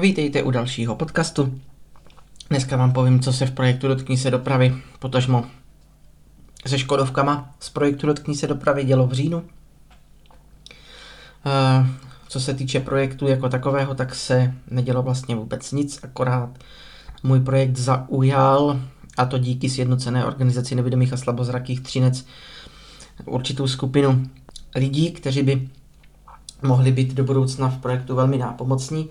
Vítejte u dalšího podcastu. Dneska vám povím, co se v projektu Dotkní se dopravy, potažmo se Škodovkama z projektu Dotkní se dopravy dělo v říjnu. Eh, co se týče projektu jako takového, tak se nedělo vlastně vůbec nic, akorát můj projekt zaujal, a to díky sjednocené organizaci nevidomých a slabozrakých Třinec, určitou skupinu lidí, kteří by mohli být do budoucna v projektu velmi nápomocní.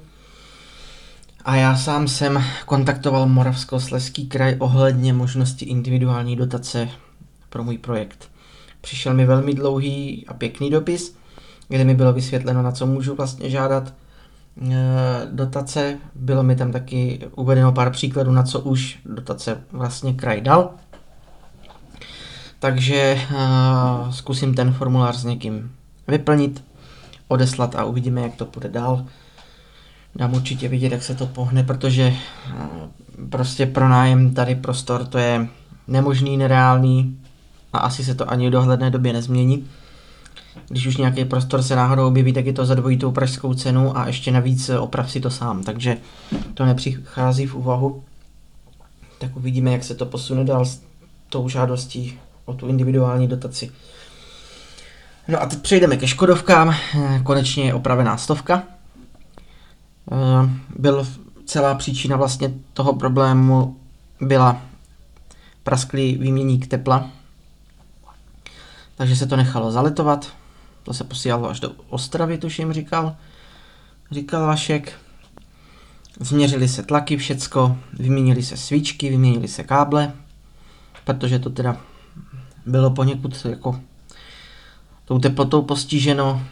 A já sám jsem kontaktoval Moravskosleský kraj ohledně možnosti individuální dotace pro můj projekt. Přišel mi velmi dlouhý a pěkný dopis, kde mi bylo vysvětleno, na co můžu vlastně žádat e, dotace. Bylo mi tam taky uvedeno pár příkladů, na co už dotace vlastně kraj dal. Takže uh, zkusím ten formulář s někým vyplnit, odeslat a uvidíme, jak to půjde dál. Dám určitě vidět, jak se to pohne, protože uh, prostě pronájem tady prostor to je nemožný, nereálný a asi se to ani v dohledné době nezmění. Když už nějaký prostor se náhodou objeví, tak je to za dvojitou pražskou cenu a ještě navíc oprav si to sám, takže to nepřichází v úvahu. Tak uvidíme, jak se to posune dál s tou žádostí o tu individuální dotaci. No a teď přejdeme ke Škodovkám. Konečně je opravená stovka. Eh, byl celá příčina vlastně toho problému byla prasklý výměník tepla, takže se to nechalo zaletovat. To se posílalo až do Ostravy, tuším, říkal. Říkal Vašek. Změřili se tlaky, všecko, vyměnili se svíčky, vyměnili se káble, protože to teda bylo poněkud jako tou teplotou postiženo.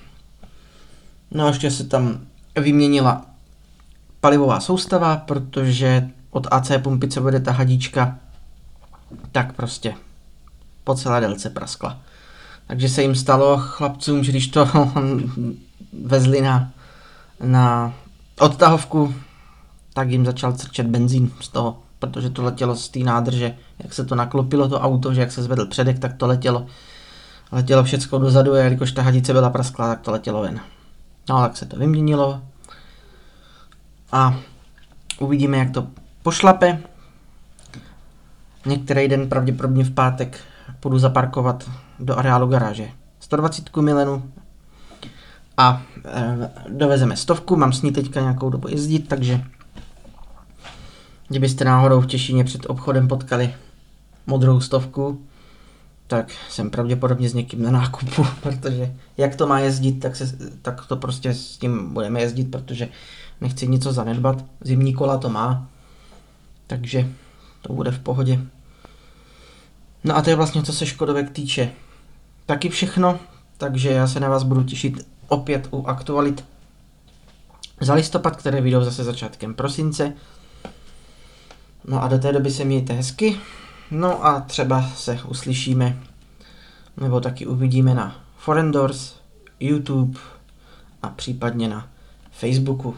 No a ještě se tam vyměnila palivová soustava, protože od AC pumpy, co vede ta hadička, tak prostě po celé délce praskla. Takže se jim stalo chlapcům, že když to vezli na, na odtahovku, tak jim začal crčet benzín z toho, protože to letělo z té nádrže, jak se to naklopilo to auto, že jak se zvedl předek, tak to letělo. Letělo všecko dozadu a jelikož ta hadice byla prasklá, tak to letělo ven. No tak se to vyměnilo a uvidíme, jak to pošlape. Některý den, pravděpodobně v pátek, půjdu zaparkovat do areálu garáže 120 milionů a e, dovezeme stovku, mám s ní teďka nějakou dobu jezdit, takže kdybyste náhodou v Těšíně před obchodem potkali modrou stovku, tak jsem pravděpodobně s někým na nákupu, protože jak to má jezdit, tak, se, tak to prostě s tím budeme jezdit, protože nechci něco zanedbat. Zimní kola to má, takže to bude v pohodě. No a to je vlastně, co se Škodovek týče. Taky všechno, takže já se na vás budu těšit opět u aktualit za listopad, které vyjdou zase začátkem prosince. No a do té doby se mějte hezky. No a třeba se uslyšíme, nebo taky uvidíme na Forendors, YouTube a případně na Facebooku.